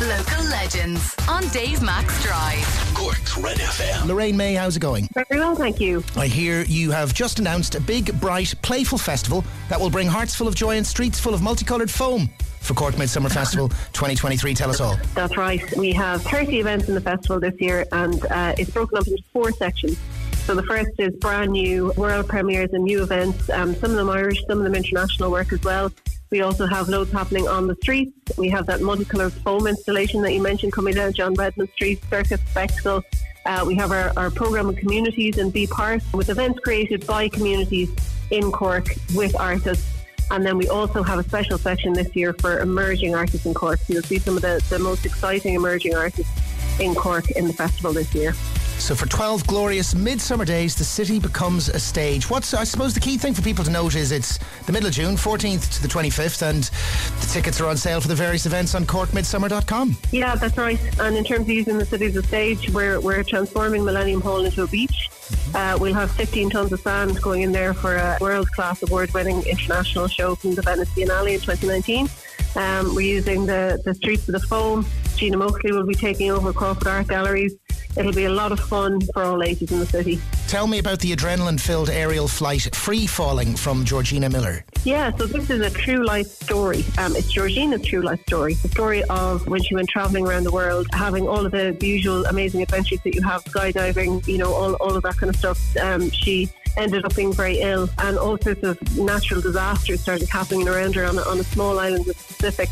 Local legends on Dave Max Drive. Cork's Red FM. Lorraine May, how's it going? Very well, thank you. I hear you have just announced a big, bright, playful festival that will bring hearts full of joy and streets full of multicoloured foam for Cork Midsummer Festival 2023. Tell us all. That's right. We have 30 events in the festival this year, and uh, it's broken up into four sections. So the first is brand new world premieres and new events. Um, some of them Irish, some of them international work as well. We also have loads happening on the streets. We have that multicoloured foam installation that you mentioned coming down John Redmond Street, Circus Spectacle. Uh, we have our, our programme of communities and Be Part with events created by communities in Cork with artists. And then we also have a special section this year for emerging artists in Cork. You'll see some of the, the most exciting emerging artists in Cork in the festival this year. So for 12 glorious midsummer days, the city becomes a stage. What's, I suppose, the key thing for people to note is it's the middle of June, 14th to the 25th, and the tickets are on sale for the various events on corkmidsummer.com. Yeah, that's right. And in terms of using the city as a stage, we're, we're transforming Millennium Hall into a beach. Uh, we'll have 15 tons of sand going in there for a world class award winning international show from the Venice Biennale in 2019. Um, we're using the, the streets of the foam. Gina Moxley will be taking over Crawford Art Galleries. It'll be a lot of fun for all ages in the city. Tell me about the adrenaline filled aerial flight Free Falling from Georgina Miller. Yeah, so this is a true life story. Um, it's Georgina's true life story. The story of when she went travelling around the world, having all of the, the usual amazing adventures that you have, skydiving, you know, all, all of that kind of stuff. Um, she ended up being very ill, and all sorts of natural disasters started happening around her on a, on a small island in the Pacific.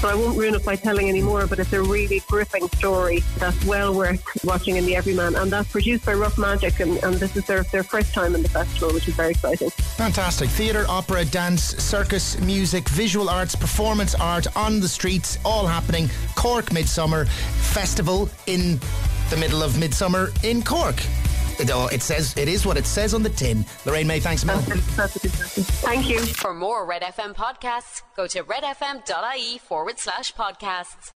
So I won't ruin it by telling any more, but it's a really gripping story that's well worth watching in the Everyman. And that's produced by Rough Magic, and, and this is their, their first time in the festival, which is very exciting. Fantastic. Theatre, opera, dance, circus, music, visual arts, performance art on the streets, all happening. Cork Midsummer Festival in the middle of midsummer in Cork. It, oh, says it is what it says on the tin. Lorraine May, thanks a million. Thank you. For more Red FM podcasts, go to redfm.ie forward slash podcasts.